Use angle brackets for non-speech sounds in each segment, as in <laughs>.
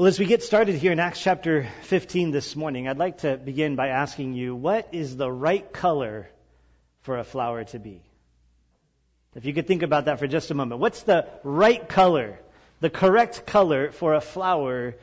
Well, as we get started here in Acts chapter 15 this morning, I'd like to begin by asking you, what is the right color for a flower to be? If you could think about that for just a moment. What's the right color, the correct color for a flower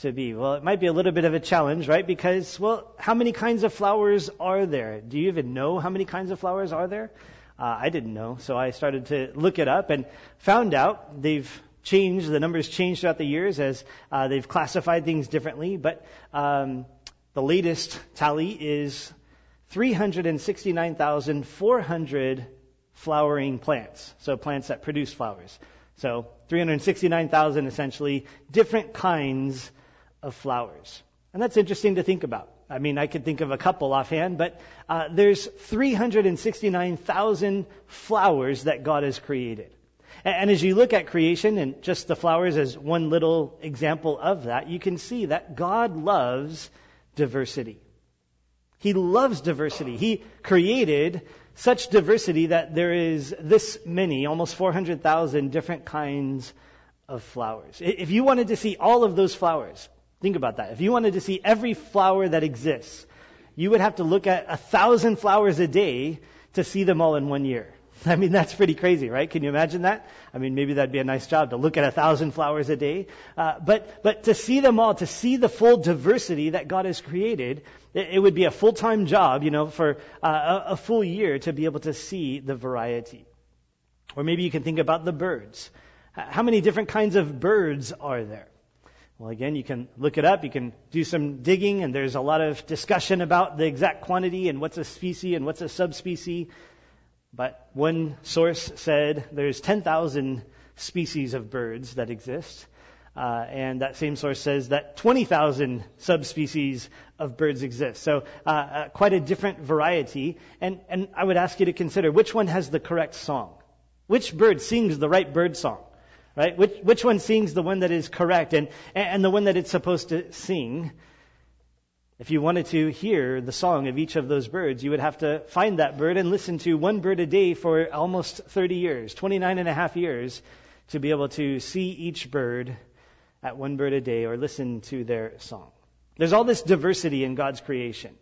to be? Well, it might be a little bit of a challenge, right? Because, well, how many kinds of flowers are there? Do you even know how many kinds of flowers are there? Uh, I didn't know, so I started to look it up and found out they've changed. The numbers changed throughout the years as uh, they've classified things differently. But um, the latest tally is 369,400 flowering plants. So plants that produce flowers. So 369,000 essentially different kinds of flowers. And that's interesting to think about. I mean, I could think of a couple offhand, but uh, there's 369,000 flowers that God has created. And as you look at creation and just the flowers as one little example of that, you can see that God loves diversity. He loves diversity. He created such diversity that there is this many, almost 400,000 different kinds of flowers. If you wanted to see all of those flowers, think about that. If you wanted to see every flower that exists, you would have to look at a thousand flowers a day to see them all in one year. <laughs> I mean, that's pretty crazy, right? Can you imagine that? I mean, maybe that'd be a nice job to look at a thousand flowers a day. Uh, but, but to see them all, to see the full diversity that God has created, it, it would be a full-time job, you know, for uh, a, a full year to be able to see the variety. Or maybe you can think about the birds. How many different kinds of birds are there? Well, again, you can look it up, you can do some digging, and there's a lot of discussion about the exact quantity and what's a species and what's a subspecies. But one source said there's 10,000 species of birds that exist. Uh, and that same source says that 20,000 subspecies of birds exist. So uh, uh, quite a different variety. And, and I would ask you to consider which one has the correct song. Which bird sings the right bird song? Right? Which, which one sings the one that is correct and, and the one that it's supposed to sing? If you wanted to hear the song of each of those birds, you would have to find that bird and listen to one bird a day for almost 30 years, 29 and a half years, to be able to see each bird at one bird a day or listen to their song. There's all this diversity in God's creation.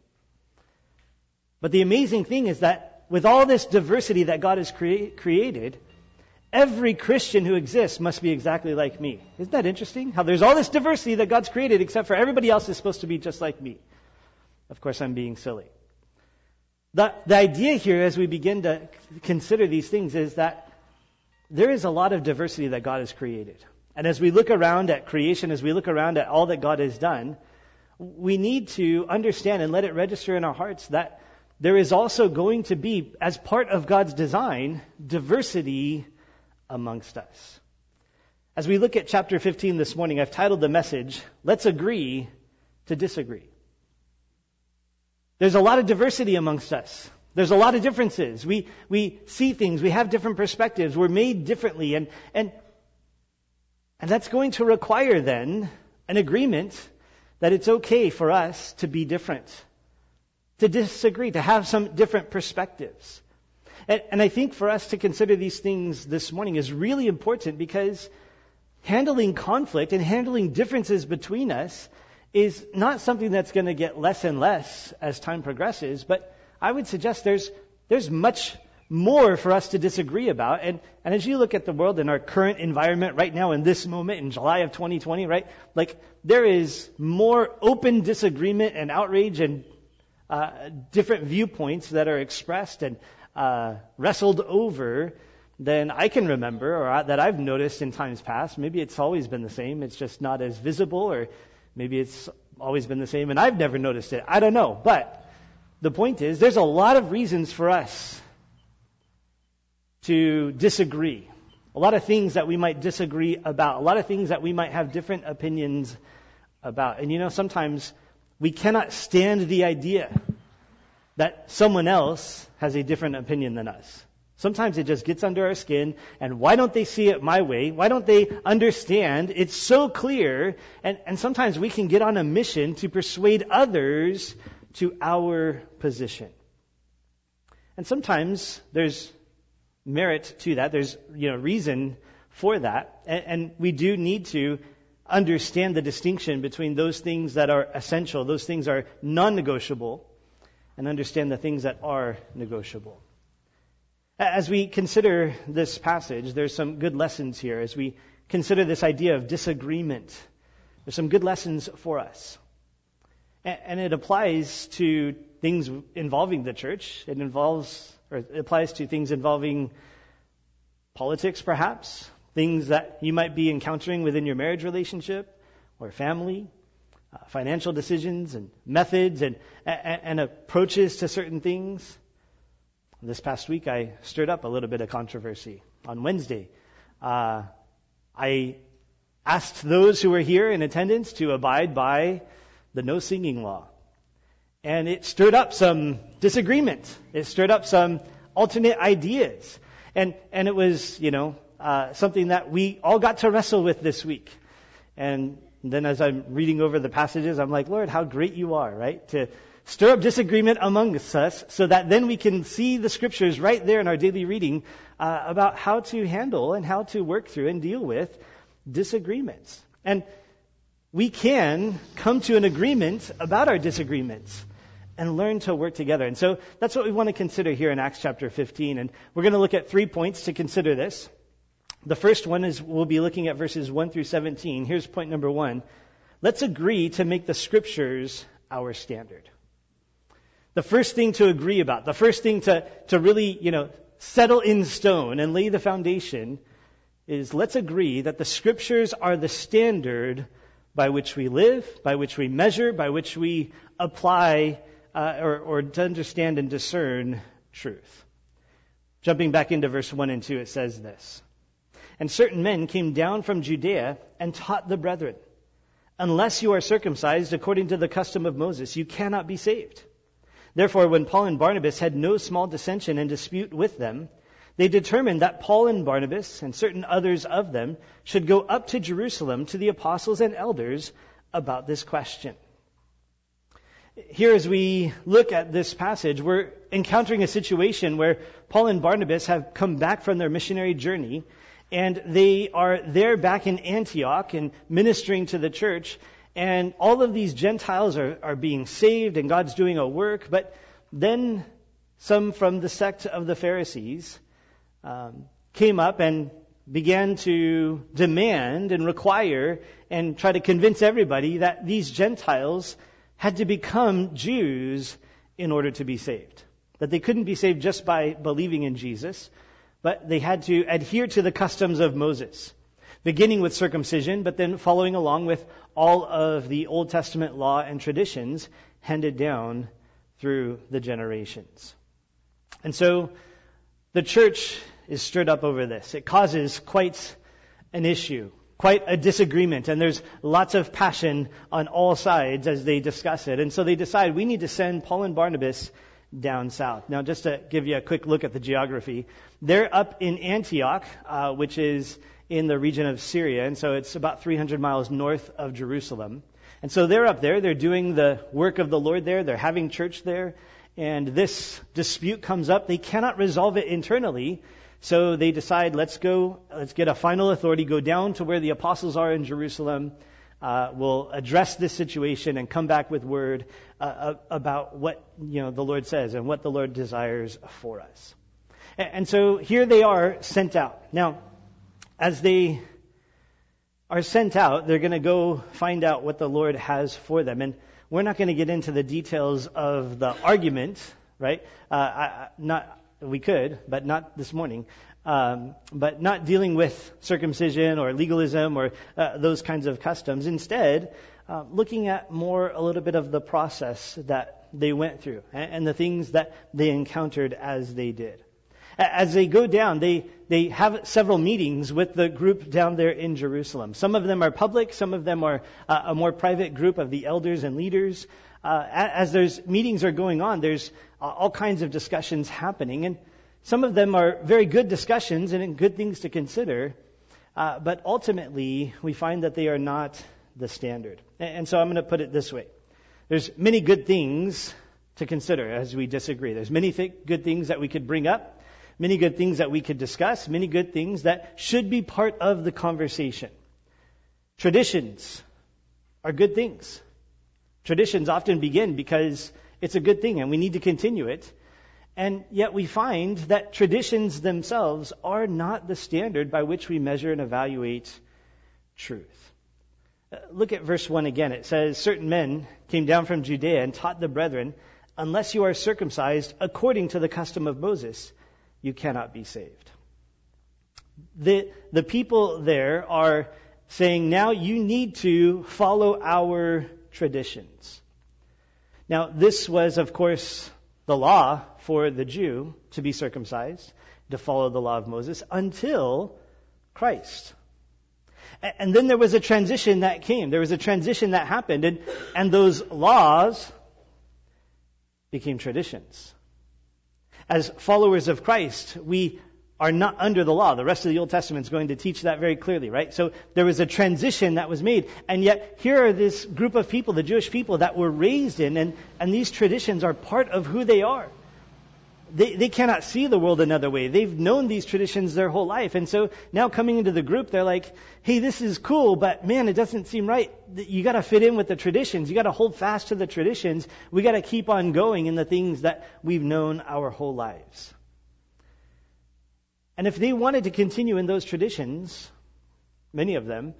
But the amazing thing is that with all this diversity that God has crea- created, every Christian who exists must be exactly like me. Isn't that interesting? How there's all this diversity that God's created, except for everybody else is supposed to be just like me. Of course, I'm being silly. The, the idea here, as we begin to consider these things, is that there is a lot of diversity that God has created. And as we look around at creation, as we look around at all that God has done, we need to understand and let it register in our hearts that there is also going to be, as part of God's design, diversity amongst us. As we look at chapter 15 this morning, I've titled the message, Let's Agree to Disagree. There's a lot of diversity amongst us. There's a lot of differences. We, we see things. We have different perspectives. We're made differently. And, and, and that's going to require then an agreement that it's okay for us to be different, to disagree, to have some different perspectives. And, and I think for us to consider these things this morning is really important because handling conflict and handling differences between us is not something that's going to get less and less as time progresses, but I would suggest there's, there's much more for us to disagree about. And, and as you look at the world in our current environment right now in this moment in July of 2020, right? Like there is more open disagreement and outrage and uh, different viewpoints that are expressed and uh, wrestled over than I can remember or that I've noticed in times past. Maybe it's always been the same. It's just not as visible or Maybe it's always been the same and I've never noticed it. I don't know. But the point is, there's a lot of reasons for us to disagree. A lot of things that we might disagree about. A lot of things that we might have different opinions about. And you know, sometimes we cannot stand the idea that someone else has a different opinion than us. Sometimes it just gets under our skin, and why don't they see it my way? Why don't they understand? It's so clear, and, and sometimes we can get on a mission to persuade others to our position. And sometimes there's merit to that. There's, you know, reason for that. And, and we do need to understand the distinction between those things that are essential, those things are non negotiable, and understand the things that are negotiable. As we consider this passage, there's some good lessons here. As we consider this idea of disagreement, there's some good lessons for us. And it applies to things involving the church. It involves, or it applies to things involving politics, perhaps, things that you might be encountering within your marriage relationship or family, financial decisions and methods and, and, and approaches to certain things. This past week, I stirred up a little bit of controversy. On Wednesday, uh, I asked those who were here in attendance to abide by the no singing law. And it stirred up some disagreement. It stirred up some alternate ideas. And, and it was, you know, uh, something that we all got to wrestle with this week. And then as I'm reading over the passages, I'm like, Lord, how great you are, right? To stir up disagreement amongst us so that then we can see the scriptures right there in our daily reading uh, about how to handle and how to work through and deal with disagreements. And we can come to an agreement about our disagreements and learn to work together. And so that's what we want to consider here in Acts chapter 15. And we're going to look at three points to consider this. The first one is we'll be looking at verses 1 through 17. Here's point number one. Let's agree to make the scriptures our standard. The first thing to agree about, the first thing to, to really, you know, settle in stone and lay the foundation is let's agree that the scriptures are the standard by which we live, by which we measure, by which we apply uh, or, or to understand and discern truth. Jumping back into verse 1 and 2, it says this And certain men came down from Judea and taught the brethren, Unless you are circumcised according to the custom of Moses, you cannot be saved. Therefore, when Paul and Barnabas had no small dissension and dispute with them, they determined that Paul and Barnabas and certain others of them should go up to Jerusalem to the apostles and elders about this question here as we look at this passage, we're encountering a situation where Paul and Barnabas have come back from their missionary journey and they are there back in Antioch and ministering to the church. And all of these Gentiles are, are being saved and God's doing a work. But then some from the sect of the Pharisees um, came up and began to demand and require and try to convince everybody that these Gentiles had to become Jews in order to be saved. That they couldn't be saved just by believing in Jesus, but they had to adhere to the customs of Moses, beginning with circumcision, but then following along with all of the Old Testament law and traditions handed down through the generations. And so the church is stirred up over this. It causes quite an issue quite a disagreement, and there's lots of passion on all sides as they discuss it. And so they decide we need to send Paul and Barnabas down south. Now, just to give you a quick look at the geography, they're up in Antioch, uh, which is in the region of Syria, and so it's about 300 miles north of Jerusalem. And so they're up there, they're doing the work of the Lord there, they're having church there, and this dispute comes up. They cannot resolve it internally, so they decide, let's go, let's get a final authority, go down to where the apostles are in Jerusalem. Uh, we'll address this situation and come back with word uh, about what you know the Lord says and what the Lord desires for us. And, and so here they are sent out. Now, as they are sent out, they're going to go find out what the Lord has for them. And we're not going to get into the details of the argument, right? Uh, I, not we could, but not this morning. Um, but not dealing with circumcision or legalism or uh, those kinds of customs. Instead, uh, looking at more a little bit of the process that they went through and, and the things that they encountered as they did. As they go down, they, they have several meetings with the group down there in Jerusalem. Some of them are public, some of them are uh, a more private group of the elders and leaders. Uh, as those meetings are going on, there's uh, all kinds of discussions happening. And some of them are very good discussions and good things to consider. Uh, but ultimately, we find that they are not the standard. And, so I'm going to put it this way. There's many good things to consider as we disagree. There's many th- good things that we could bring up many good things that we could discuss, many good things that should be part of the conversation. Traditions are good things. Traditions often begin because it's a good thing and we need to continue it. And yet we find that traditions themselves are not the standard by which we measure and evaluate truth. Look at verse 1 again. It says, Certain men came down from Judea and taught the brethren, unless you are circumcised according to the custom of Moses, you cannot be saved. The, the people there are saying, now you need to follow our traditions. Now, this was, of course, the law for the Jew to be circumcised, to follow the law of Moses, until Christ. And then there was a transition that came. There was a transition that happened, and, and those laws became traditions. As followers of Christ, we are not under the law. The rest of the Old Testament is going to teach that very clearly, right? So there was a transition that was made. And yet, here are this group of people, the Jewish people, that were raised in, and, and these traditions are part of who they are they, they cannot see the world another way. They've known these traditions their whole life. And so now coming into the group, they're like, hey, this is cool, but man, it doesn't seem right. You gotta fit in with the traditions. You gotta hold fast to the traditions. We gotta keep on going in the things that we've known our whole lives. And if they wanted to continue in those traditions, many of them,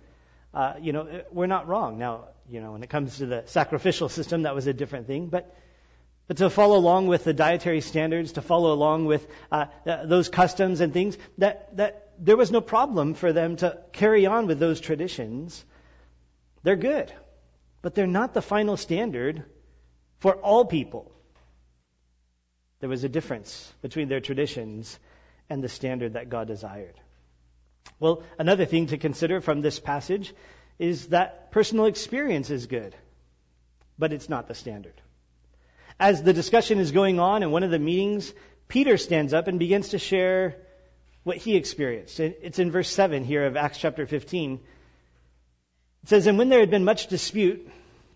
uh, you know, we're not wrong. Now, you know, when it comes to the sacrificial system, that was a different thing, but but to follow along with the dietary standards, to follow along with uh, those customs and things, that, that there was no problem for them to carry on with those traditions. They're good, but they're not the final standard for all people. There was a difference between their traditions and the standard that God desired. Well, another thing to consider from this passage is that personal experience is good, but it's not the standard. As the discussion is going on in one of the meetings, Peter stands up and begins to share what he experienced. It's in verse 7 here of Acts chapter 15. It says, And when there had been much dispute,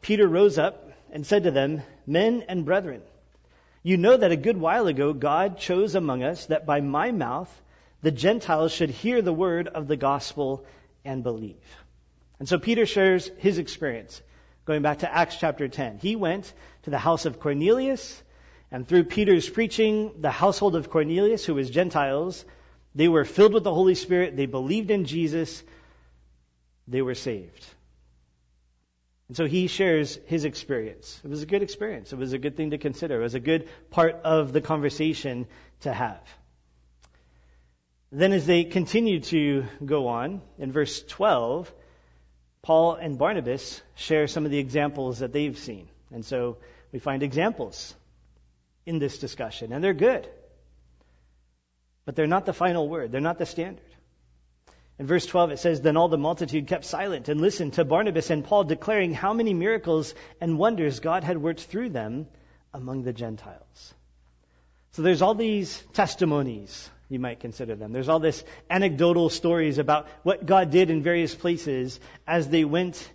Peter rose up and said to them, Men and brethren, you know that a good while ago God chose among us that by my mouth the Gentiles should hear the word of the gospel and believe. And so Peter shares his experience. Going back to Acts chapter 10. He went to the house of Cornelius, and through Peter's preaching, the household of Cornelius, who was Gentiles, they were filled with the Holy Spirit, they believed in Jesus, they were saved. And so he shares his experience. It was a good experience. It was a good thing to consider. It was a good part of the conversation to have. Then as they continue to go on, in verse 12, Paul and Barnabas share some of the examples that they've seen. And so we find examples in this discussion, and they're good. But they're not the final word, they're not the standard. In verse 12, it says, Then all the multitude kept silent and listened to Barnabas and Paul declaring how many miracles and wonders God had worked through them among the Gentiles. So there's all these testimonies you might consider them. There's all this anecdotal stories about what God did in various places as they went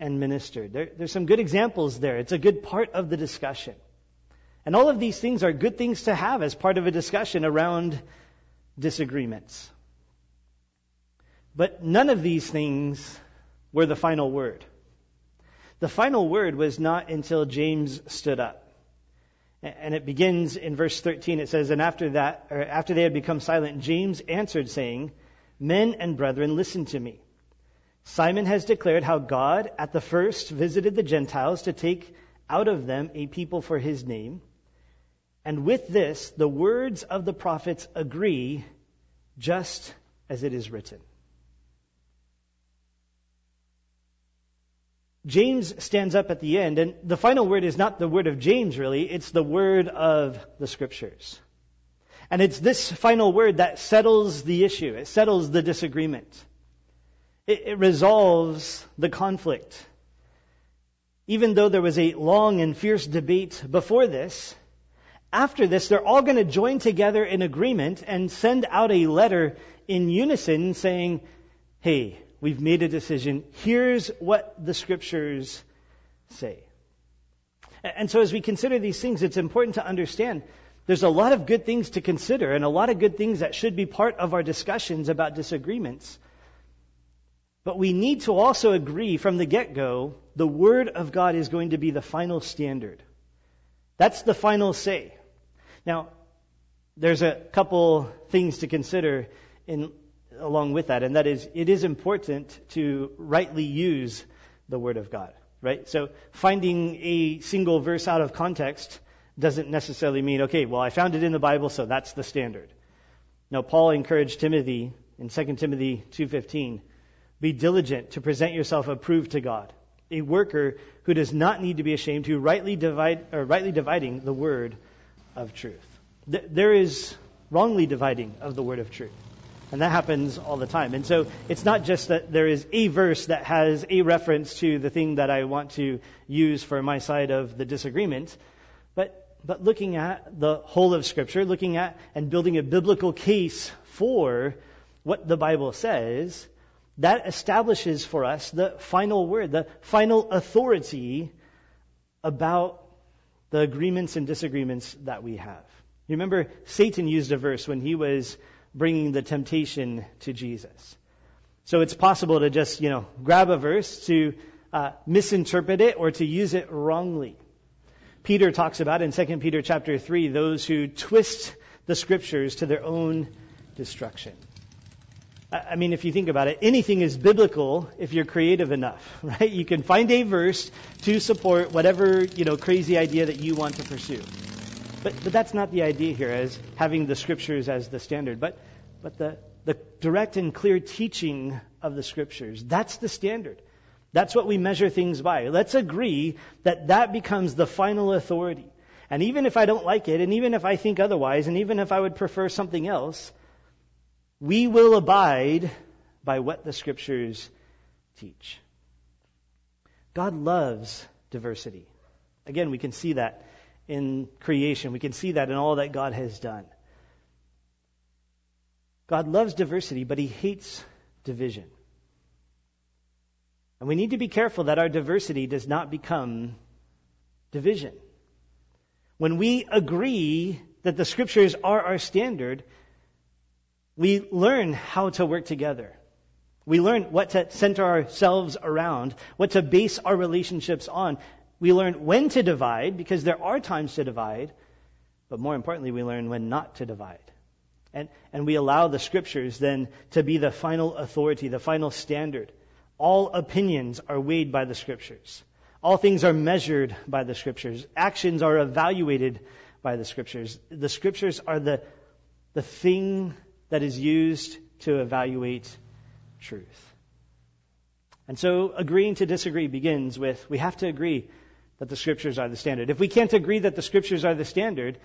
and ministered. There, there's some good examples there. It's a good part of the discussion. And all of these things are good things to have as part of a discussion around disagreements. But none of these things were the final word. The final word was not until James stood up. And it begins in verse 13. It says, And after that, or after they had become silent, James answered, saying, Men and brethren, listen to me. Simon has declared how God at the first visited the Gentiles to take out of them a people for his name. And with this, the words of the prophets agree, just as it is written. James stands up at the end, and the final word is not the word of James, really, it's the word of the Scriptures. And it's this final word that settles the issue, it settles the disagreement, it, it resolves the conflict. Even though there was a long and fierce debate before this, after this, they're all going to join together in agreement and send out a letter in unison saying, hey, We've made a decision. Here's what the scriptures say. And so as we consider these things, it's important to understand there's a lot of good things to consider and a lot of good things that should be part of our discussions about disagreements. But we need to also agree from the get go the Word of God is going to be the final standard. That's the final say. Now, there's a couple things to consider in, along with that, and that is it is important to rightly use the Word of God, right? So finding a single verse out of context doesn't necessarily mean, okay, well, I found it in the Bible, so that's the standard. Now, Paul encouraged Timothy in 2 Timothy 2.15, be diligent to present yourself approved to God, a worker who does not need to be ashamed, who rightly divide or rightly dividing the word of truth. There is wrongly dividing of the word of truth. And that happens all the time. And so it's not just that there is a verse that has a reference to the thing that I want to use for my side of the disagreement, but, but looking at the whole of Scripture, looking at and building a biblical case for what the Bible says, that establishes for us the final word, the final authority about the agreements and disagreements that we have. You remember Satan used a verse when he was bringing the temptation to Jesus. So it's possible to just, you know, grab a verse to uh, misinterpret it or to use it wrongly. Peter talks about in 2 Peter chapter 3 those who twist the scriptures to their own destruction. I mean, if you think about it, anything is biblical if you're creative enough, <laughs> right? You can find a verse to support whatever, you know, crazy idea that you want to pursue. But, but that's not the idea here as having the scriptures as the standard, but, but the, the direct and clear teaching of the scriptures. That's the standard. That's what we measure things by. Let's agree that that becomes the final authority. And even if I don't like it, and even if I think otherwise, and even if I would prefer something else, we will abide by what the scriptures teach. God loves diversity. Again, we can see that in creation. We can see that in all that God has done. God loves diversity, but he hates division. And we need to be careful that our diversity does not become division. When we agree that the scriptures are our standard, we learn how to work together. We learn what to center ourselves around, what to base our relationships on. We learn when to divide, because there are times to divide, but more importantly, we learn when not to divide. And, and we allow the scriptures then to be the final authority, the final standard. All opinions are weighed by the scriptures. All things are measured by the scriptures. Actions are evaluated by the scriptures. The scriptures are the, the thing that is used to evaluate truth. And so agreeing to disagree begins with we have to agree that the scriptures are the standard. If we can't agree that the scriptures are the standard,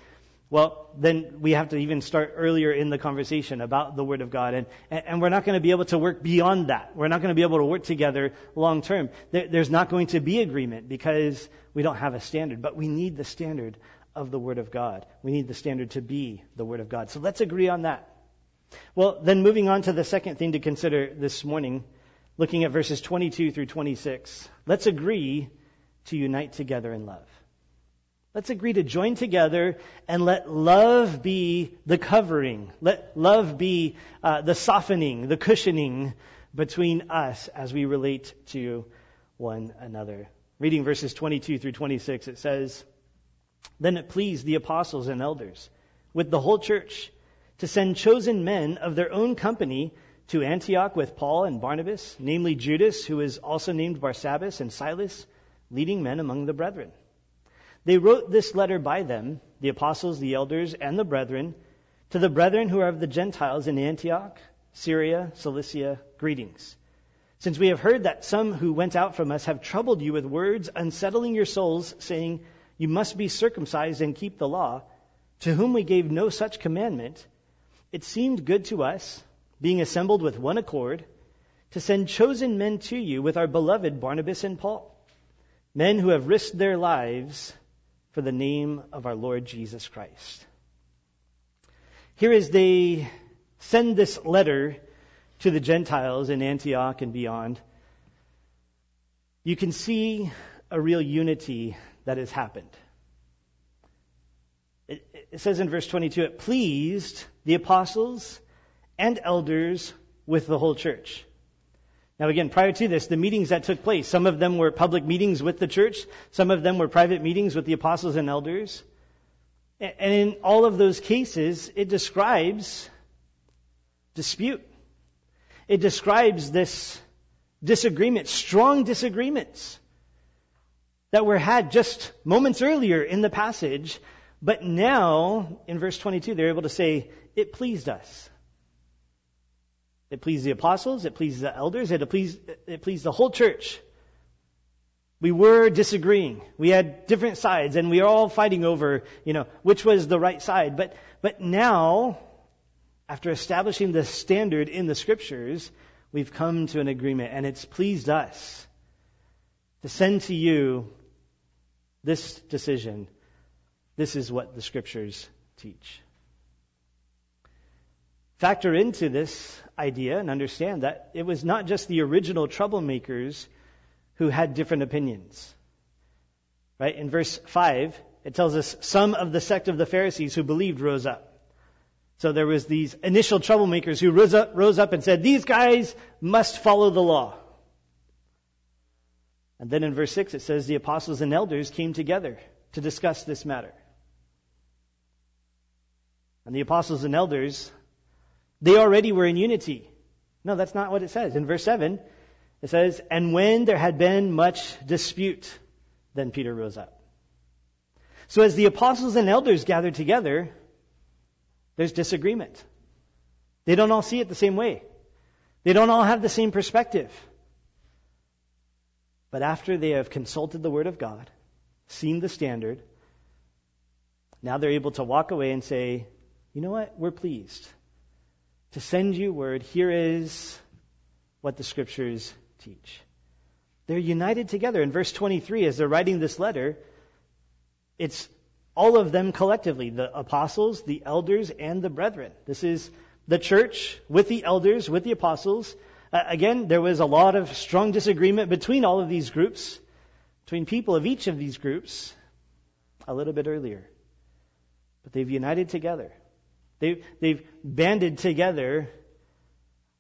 well, then we have to even start earlier in the conversation about the Word of God. And, and we're not going to be able to work beyond that. We're not going to be able to work together long term. There, there's not going to be agreement because we don't have a standard. But we need the standard of the Word of God. We need the standard to be the Word of God. So let's agree on that. Well, then moving on to the second thing to consider this morning, looking at verses 22 through 26. Let's agree to unite together in love. Let's agree to join together and let love be the covering. Let love be uh, the softening, the cushioning between us as we relate to one another. Reading verses 22 through 26, it says, Then it pleased the apostles and elders with the whole church to send chosen men of their own company to Antioch with Paul and Barnabas, namely Judas, who is also named Barsabbas, and Silas, leading men among the brethren. They wrote this letter by them, the apostles, the elders, and the brethren, to the brethren who are of the Gentiles in Antioch, Syria, Cilicia, greetings. Since we have heard that some who went out from us have troubled you with words, unsettling your souls, saying, You must be circumcised and keep the law, to whom we gave no such commandment, it seemed good to us, being assembled with one accord, to send chosen men to you with our beloved Barnabas and Paul, men who have risked their lives for the name of our Lord Jesus Christ. Here as they send this letter to the Gentiles in Antioch and beyond, you can see a real unity that has happened. It, it says in verse 22, it pleased the apostles and elders with the whole church. Now again, prior to this, the meetings that took place, some of them were public meetings with the church, some of them were private meetings with the apostles and elders. And in all of those cases, it describes dispute. It describes this disagreement, strong disagreements that were had just moments earlier in the passage, but now in verse 22 they're able to say, it pleased us. It pleased the apostles, it pleased the elders, it pleased, it pleased the whole church. We were disagreeing. We had different sides and we were all fighting over, you know, which was the right side. But, but now, after establishing the standard in the scriptures, we've come to an agreement and it's pleased us to send to you this decision. This is what the scriptures teach. Factor into this idea and understand that it was not just the original troublemakers who had different opinions. Right? In verse 5, it tells us some of the sect of the Pharisees who believed rose up. So there was these initial troublemakers who rose up, rose up and said, these guys must follow the law. And then in verse 6 it says the apostles and elders came together to discuss this matter. And the apostles and elders they already were in unity. No, that's not what it says. In verse 7, it says, And when there had been much dispute, then Peter rose up. So as the apostles and elders gathered together, there's disagreement. They don't all see it the same way. They don't all have the same perspective. But after they have consulted the Word of God, seen the standard, now they're able to walk away and say, you know what? We're pleased to send you word. Here is what the scriptures teach. They're united together. In verse 23, as they're writing this letter, it's all of them collectively the apostles, the elders, and the brethren. This is the church with the elders, with the apostles. Uh, again, there was a lot of strong disagreement between all of these groups, between people of each of these groups, a little bit earlier. But they've united together. They, they've banded together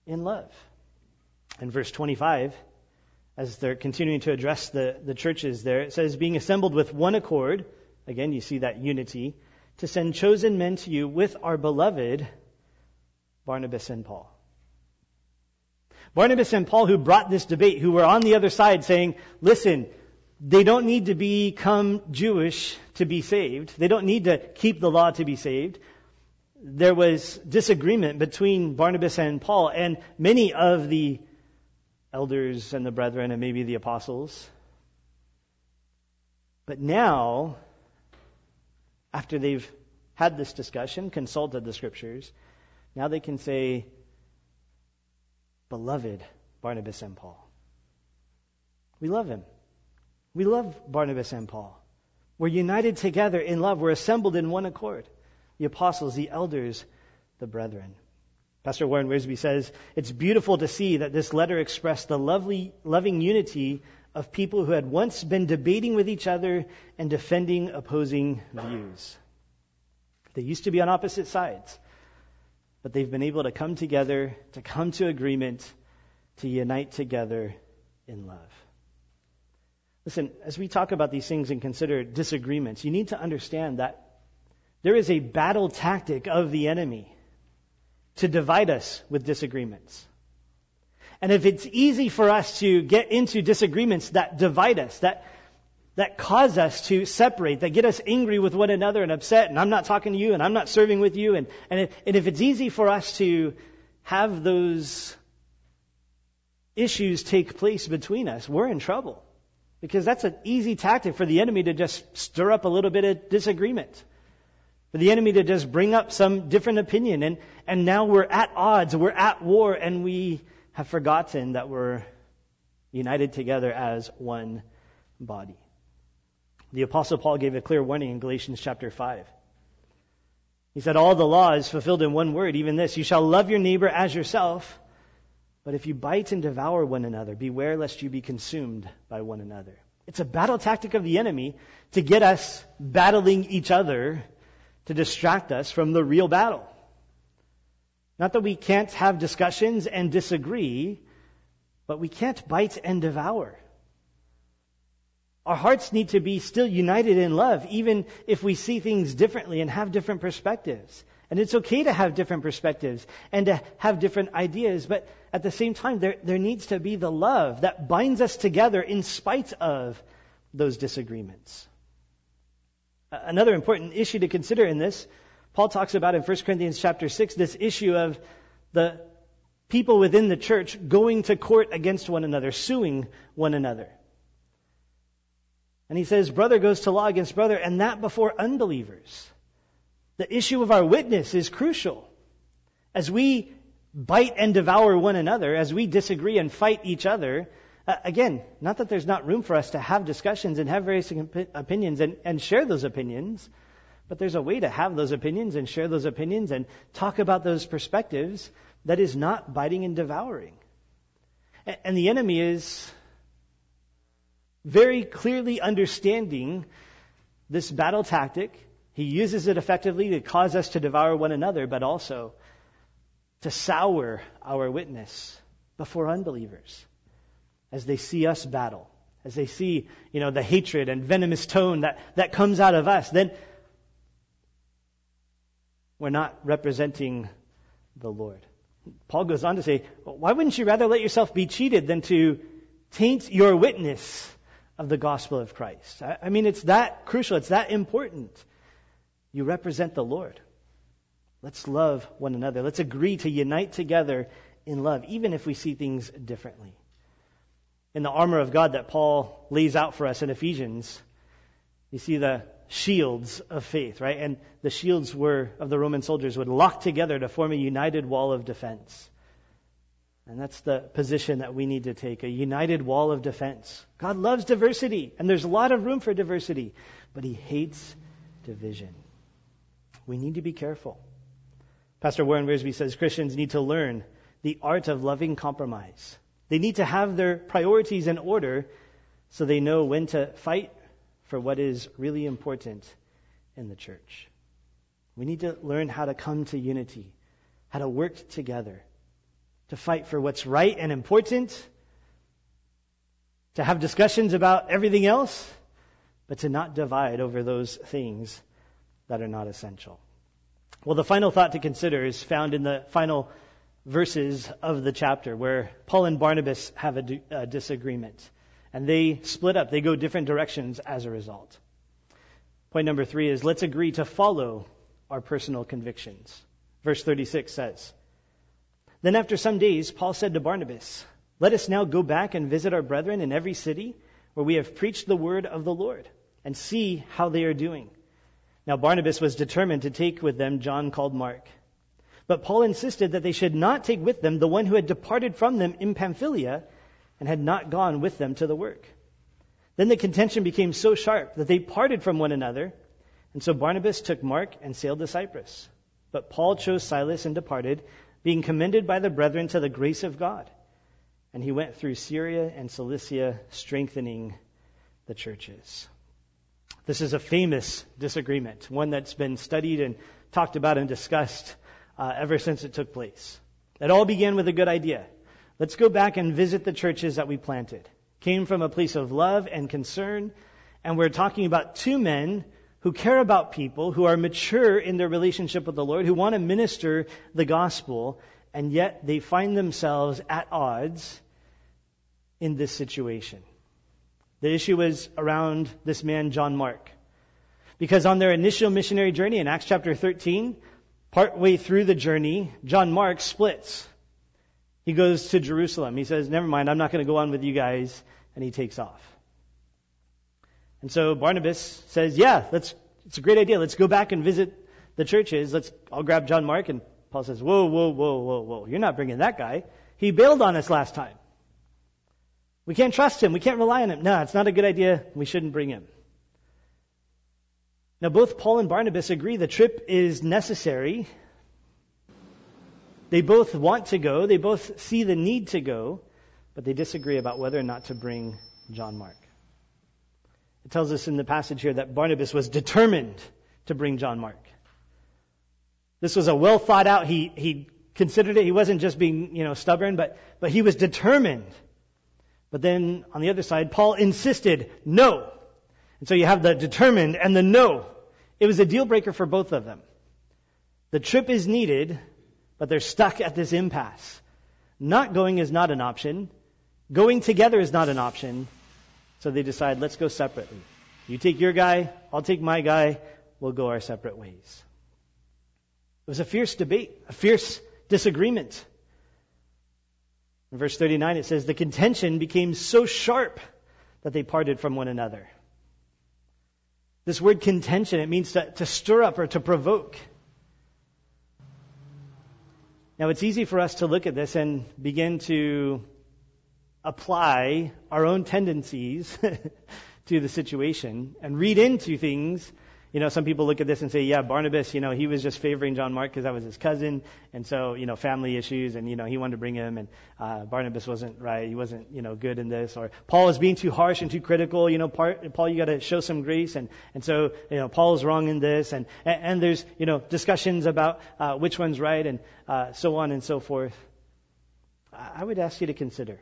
in love. In verse 25, as they're continuing to address the, the churches there, it says, being assembled with one accord, again, you see that unity, to send chosen men to you with our beloved Barnabas and Paul. Barnabas and Paul, who brought this debate, who were on the other side saying, listen, they don't need to become Jewish to be saved. They don't need to keep the law to be saved there was disagreement between Barnabas and Paul and many of the elders and the brethren and maybe the apostles. But now, after they've had this discussion, consulted the scriptures, now they can say, Beloved Barnabas and Paul. We love him. We love Barnabas and Paul. We're united together in love. We're assembled in one accord the apostles, the elders, the brethren. Pastor Warren Wiersbe says, It's beautiful to see that this letter expressed the lovely, loving unity of people who had once been debating with each other and defending opposing views. They used to be on opposite sides, but they've been able to come together, to come to agreement, to unite together in love. Listen, as we talk about these things and consider disagreements, you need to understand that there is a battle tactic of the enemy to divide us with disagreements. And if it's easy for us to get into disagreements that divide us, that, that cause us to separate, that get us angry with one another and upset, and I'm not talking to you and I'm not serving with you, and, and, if, and if it's easy for us to have those issues take place between us, we're in trouble. Because that's an easy tactic for the enemy to just stir up a little bit of disagreement for the enemy to just bring up some different opinion. And, and now we're at odds, we're at war, and we have forgotten that we're united together as one body. The Apostle Paul gave a clear warning in Galatians chapter 5. He said, All the law is fulfilled in one word, even this you shall love your neighbor as yourself. But if you bite and devour one another, beware lest you be consumed by one another. It's a battle tactic of the enemy to get us battling each other to distract us from the real battle. Not that we can't have discussions and disagree, but we can't bite and devour. Our hearts need to be still united in love, even if we see things differently and have different perspectives. And it's okay to have different perspectives and to have different ideas, but at the same time, there, there needs to be the love that binds us together in spite of those disagreements. Another important issue to consider in this, Paul talks about in 1 Corinthians chapter 6, this issue of the people within the church going to court against one another, suing one another. And he says, brother goes to law against brother, and that before unbelievers. The issue of our witness is crucial. As we bite and devour one another, as we disagree and fight each other, uh, again, not that there's not room for us to have discussions and have various opinions and, and share those opinions, but there's a way to have those opinions and share those opinions and talk about those perspectives that is not biting and devouring. And, and the enemy is very clearly understanding this battle tactic. He uses it effectively to cause us to devour one another, but also to sour our witness before unbelievers as they see us battle, as they see, you know, the hatred and venomous tone that, that comes out of us, then we're not representing the Lord. Paul goes on to say, why wouldn't you rather let yourself be cheated than to taint your witness of the gospel of Christ. I mean, it's that crucial, it's that important. You represent the Lord. Let's love one another. Let's agree to unite together in love, even if we see things differently. In the armor of God that Paul lays out for us in Ephesians, you see the shields of faith, right? And the shields were of the Roman soldiers would lock together to form a united wall of defense. And that's the position that we need to take a united wall of defense. God loves diversity, and there's a lot of room for diversity, but He hates division. We need to be careful. Pastor Warren Wiersbe says Christians need to learn the art of loving compromise. They need to have their priorities in order so they know when to fight for what is really important in the church. We need to learn how to come to unity, how to work together to fight for what's right and important, to have discussions about everything else, but to not divide over those things that are not essential. Well, the final thought to consider is found in the final verses of the chapter where Paul and Barnabas have a, disagreement. And they split up. They go different directions as a result. Point number three is let's agree to follow our personal convictions. Verse 36 says, then after some days, Paul said to Barnabas, Let us now go back and visit our brethren in every city where we have preached the word of the Lord, and see how they are doing. Now Barnabas was determined to take with them John called Mark. But Paul insisted that they should not take with them the one who had departed from them in Pamphylia and had not gone with them to the work. Then the contention became so sharp that they parted from one another, and so Barnabas took Mark and sailed to Cyprus. But Paul chose Silas and departed, being commended by the brethren to the grace of God. And he went through Syria and Cilicia, strengthening the churches. This is a famous disagreement, one that's been studied and talked about and discussed uh, ever since it took place. It all began with a good idea. Let's go back and visit the churches that we planted. Came from a place of love and concern, and we're talking about two men who care about people, who are mature in their relationship with the Lord, who want to minister the gospel, and yet they find themselves at odds in this situation. The issue is around this man, John Mark. Because on their initial missionary journey in Acts chapter 13, partway through the journey, John Mark splits. He goes to Jerusalem. He says, Never mind, I'm not going to go on with you guys. And he takes off. And so Barnabas says, yeah, let's, it's a great idea. Let's go back and visit the churches. Let's, I'll grab John Mark. And Paul says, whoa, whoa, whoa, whoa, whoa. You're not bringing that guy. He bailed on us last time. We can't trust him. We can't rely on him. No, it's not a good idea. We shouldn't bring him. Now, both Paul and Barnabas agree the trip is necessary. They both want to go. They both see the need to go, but they disagree about whether or not to bring John Mark. It tells us in the passage here that Barnabas was determined to bring John Mark. This was a well thought out, he, he considered it. He wasn't just being, you know, stubborn, but, but he was determined But then on the other side, Paul insisted, no. And so you have the determined and the no. It was a deal breaker for both of them. The trip is needed, but they're stuck at this impasse. Not going is not an option. Going together is not an option. So they decide, let's go separately. You take your guy, I'll take my guy, we'll go our separate ways. It was a fierce debate, a fierce disagreement. In verse 39, it says, The contention became so sharp that they parted from one another. This word contention, it means to, to stir up or to provoke. Now, it's easy for us to look at this and begin to apply our own tendencies <laughs> to the situation and read into things you know, some people look at this and say, yeah, Barnabas, you know, he was just favoring John Mark because that was his cousin, and so, you know, family issues, and, you know, he wanted to bring him, and uh, Barnabas wasn't right, he wasn't, you know, good in this, or Paul is being too harsh and too critical, you know, Paul, you got to show some grace, and, and so, you know, Paul's wrong in this, and, and, and there's, you know, discussions about uh, which one's right, and uh, so on and so forth. I would ask you to consider.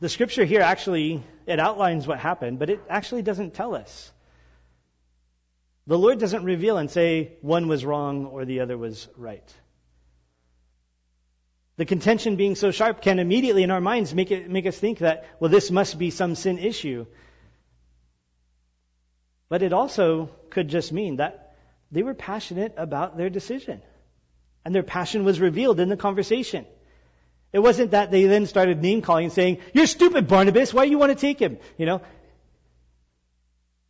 The scripture here actually, it outlines what happened, but it actually doesn't tell us. The Lord doesn't reveal and say one was wrong or the other was right. The contention being so sharp can immediately in our minds make, it, make us think that, well, this must be some sin issue. But it also could just mean that they were passionate about their decision. And their passion was revealed in the conversation. It wasn't that they then started name calling and saying, You're stupid, Barnabas. Why do you want to take him? You know,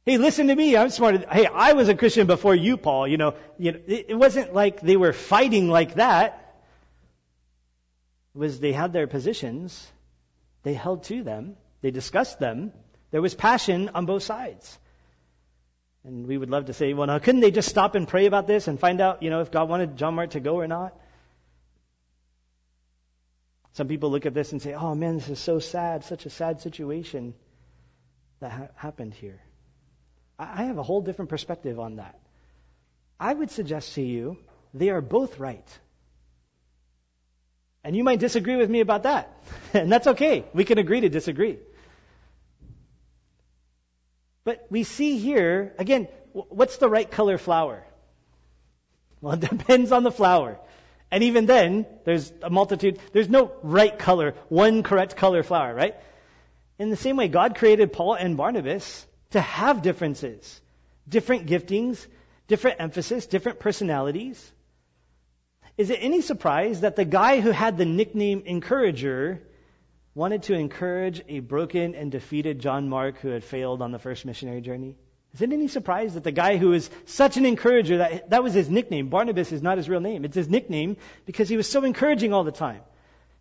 Hey, listen to me. I'm smart. Hey, I was a Christian before you, Paul. You know, you know, it wasn't like they were fighting like that. It was they had their positions. They held to them. They discussed them. There was passion on both sides. And we would love to say, well, now couldn't they just stop and pray about this and find out, you know, if God wanted John Mark to go or not? Some people look at this and say, oh man, this is so sad, such a sad situation that ha- happened here. I have a whole different perspective on that. I would suggest to you they are both right. And you might disagree with me about that. <laughs> and that's okay. We can agree to disagree. But we see here, again, what's the right color flower? Well, <laughs> it depends on the flower. And even then, there's a multitude, there's no right color, one correct color flower, right? In the same way, God created Paul and Barnabas to have differences, different giftings, different emphasis, different personalities. Is it any surprise that the guy who had the nickname Encourager wanted to encourage a broken and defeated John Mark who had failed on the first missionary journey? Is it any surprise that the guy who was such an encourager, that, that was his nickname, Barnabas is not his real name, it's his nickname because he was so encouraging all the time.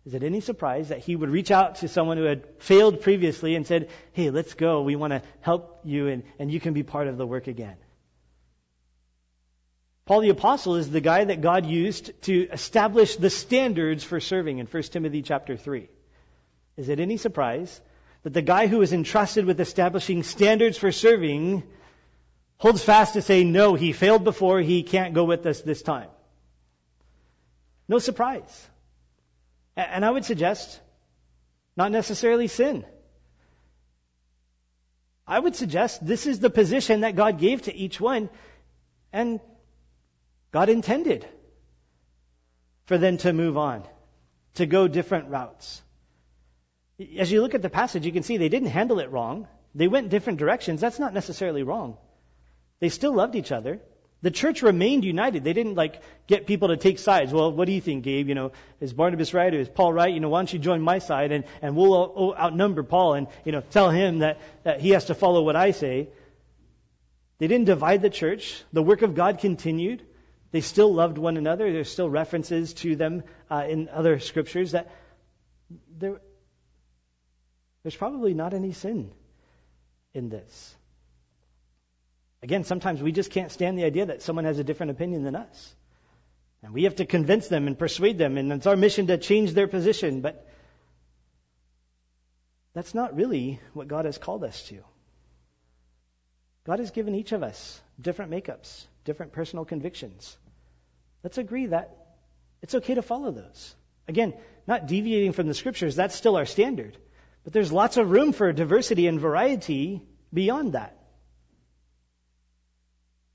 Is it any surprise that he would reach out to someone who had failed previously and said, Hey, let's go. We want to help you and, and you can be part of the work again? Paul the apostle is the guy that God used to establish the standards for serving in 1 Timothy chapter 3. Is it any surprise that the guy who is entrusted with establishing standards for serving holds fast to say, no, he failed before, he can't go with us this time? No surprise. And I would suggest not necessarily sin. I would suggest this is the position that God gave to each one, and God intended for them to move on, to go different routes. As you look at the passage, you can see they didn't handle it wrong. They went different directions. That's not necessarily wrong. They still loved each other. The church remained united. They didn't like get people to take sides. Well, what do you think, Gabe? You know, is Barnabas right or is Paul right? You know, why don't you join my side and, and we'll outnumber Paul and, you know, tell him that, that he has to follow what I say. They didn't divide the church. The work of God continued. They still loved one another. There's still references to them uh, in other scriptures that there, there's probably not any sin in this. Again, sometimes we just can't stand the idea that someone has a different opinion than us. And we have to convince them and persuade them, and it's our mission to change their position, but that's not really what God has called us to. God has given each of us different makeups, different personal convictions. Let's agree that it's okay to follow those. Again, not deviating from the scriptures, that's still our standard. But there's lots of room for diversity and variety beyond that.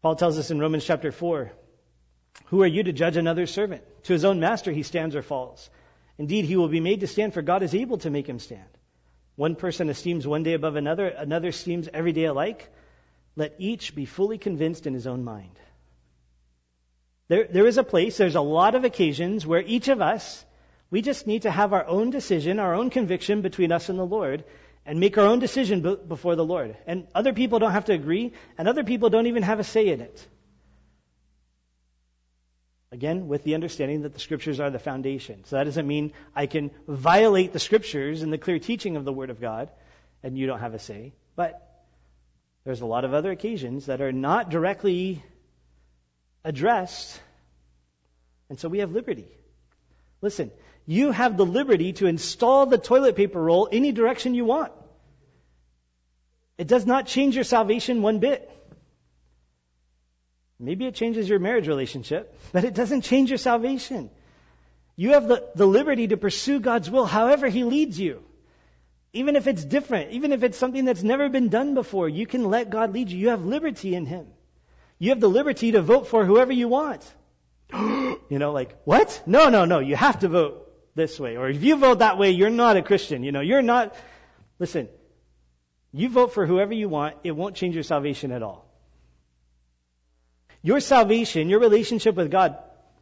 Paul tells us in Romans chapter 4 Who are you to judge another's servant? To his own master he stands or falls. Indeed, he will be made to stand, for God is able to make him stand. One person esteems one day above another, another esteems every day alike. Let each be fully convinced in his own mind. There, there is a place, there's a lot of occasions where each of us, we just need to have our own decision, our own conviction between us and the Lord, and make our own decision before the Lord. And other people don't have to agree, and other people don't even have a say in it. Again, with the understanding that the scriptures are the foundation. So that doesn't mean I can violate the scriptures and the clear teaching of the Word of God, and you don't have a say. But there's a lot of other occasions that are not directly addressed, and so we have liberty. Listen, you have the liberty to install the toilet paper roll any direction you want. It does not change your salvation one bit. Maybe it changes your marriage relationship, <laughs> but it doesn't change your salvation. You have the, the liberty to pursue God's will however He leads you. Even if it's different, even if it's something that's never been done before, you can let God lead you. You have liberty in Him. You have the liberty to vote for whoever you want. <gasps> you know, like, what? No, no, no. You have to vote this way. Or if you vote that way, you're not a Christian. You know, you're not. Listen, you vote for whoever you want, it won't change your salvation at all. Your salvation, your relationship with God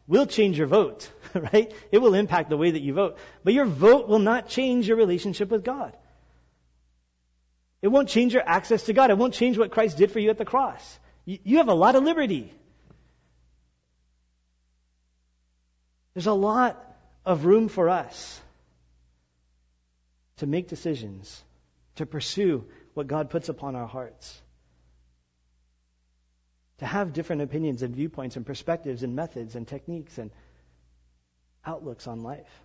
will change your vote, <laughs> right? It will impact the way that you vote. But your vote will not change your relationship with God. It won't change your access to God. It won't change what Christ did for you at the cross. You have a lot of liberty. There's a lot of room for us to make decisions, to pursue what God puts upon our hearts to have different opinions and viewpoints and perspectives and methods and techniques and outlooks on life.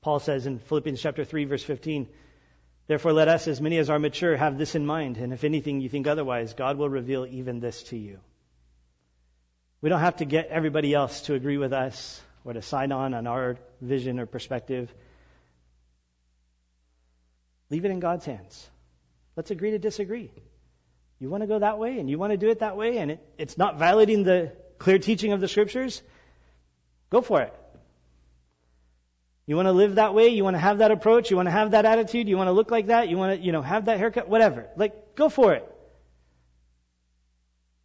Paul says in Philippians chapter 3 verse 15, Therefore let us, as many as are mature, have this in mind, and if anything you think otherwise, God will reveal even this to you. We don't have to get everybody else to agree with us or to sign on on our vision or perspective. Leave it in God's hands. Let's agree to disagree. You want to go that way and you want to do it that way and it, it's not violating the clear teaching of the scriptures? Go for it. You want to live that way? You want to have that approach? You want to have that attitude? You want to look like that? You want to, you know, have that haircut? Whatever. Like, go for it.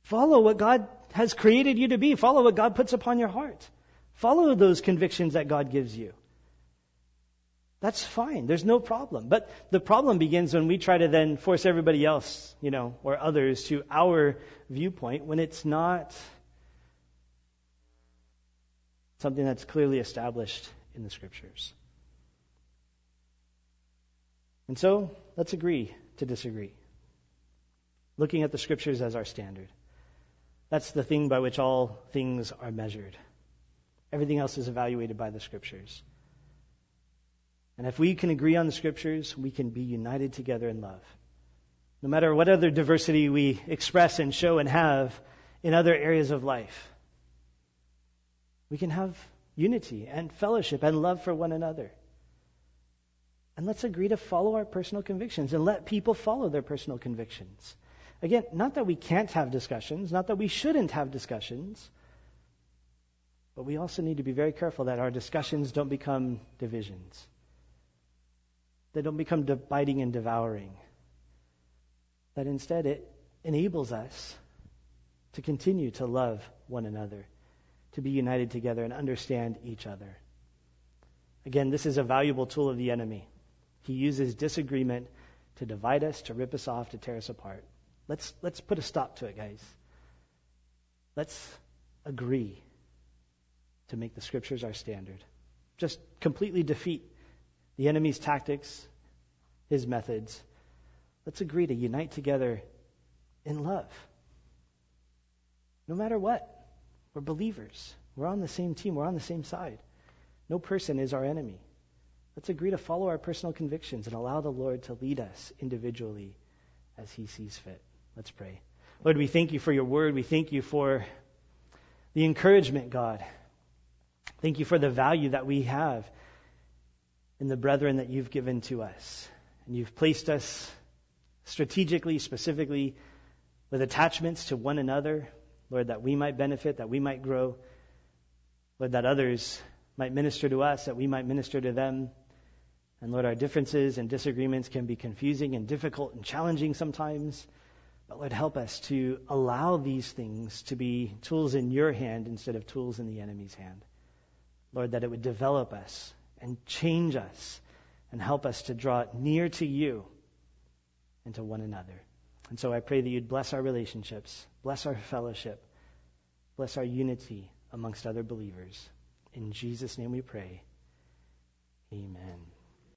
Follow what God has created you to be. Follow what God puts upon your heart. Follow those convictions that God gives you. That's fine. There's no problem. But the problem begins when we try to then force everybody else, you know, or others to our viewpoint when it's not something that's clearly established in the scriptures. And so, let's agree to disagree. Looking at the scriptures as our standard. That's the thing by which all things are measured. Everything else is evaluated by the scriptures. And if we can agree on the scriptures, we can be united together in love. No matter what other diversity we express and show and have in other areas of life, we can have unity and fellowship and love for one another. And let's agree to follow our personal convictions and let people follow their personal convictions. Again, not that we can't have discussions, not that we shouldn't have discussions, but we also need to be very careful that our discussions don't become divisions. They don't become biting and devouring. That instead it enables us to continue to love one another, to be united together and understand each other. Again, this is a valuable tool of the enemy. He uses disagreement to divide us, to rip us off, to tear us apart. Let's, let's put a stop to it, guys. Let's agree to make the scriptures our standard. Just completely defeat the enemy's tactics, his methods. Let's agree to unite together in love. No matter what, we're believers. We're on the same team. We're on the same side. No person is our enemy. Let's agree to follow our personal convictions and allow the Lord to lead us individually as He sees fit. Let's pray. Lord, we thank you for your word. We thank you for the encouragement, God. Thank you for the value that we have in the brethren that you've given to us. And you've placed us strategically, specifically, with attachments to one another, Lord, that we might benefit, that we might grow, Lord, that others might minister to us, that we might minister to them. And Lord, our differences and disagreements can be confusing and difficult and challenging sometimes. But Lord, help us to allow these things to be tools in your hand instead of tools in the enemy's hand. Lord, that it would develop us and change us and help us to draw near to you and to one another. And so I pray that you'd bless our relationships, bless our fellowship, bless our unity amongst other believers. In Jesus' name we pray. Amen.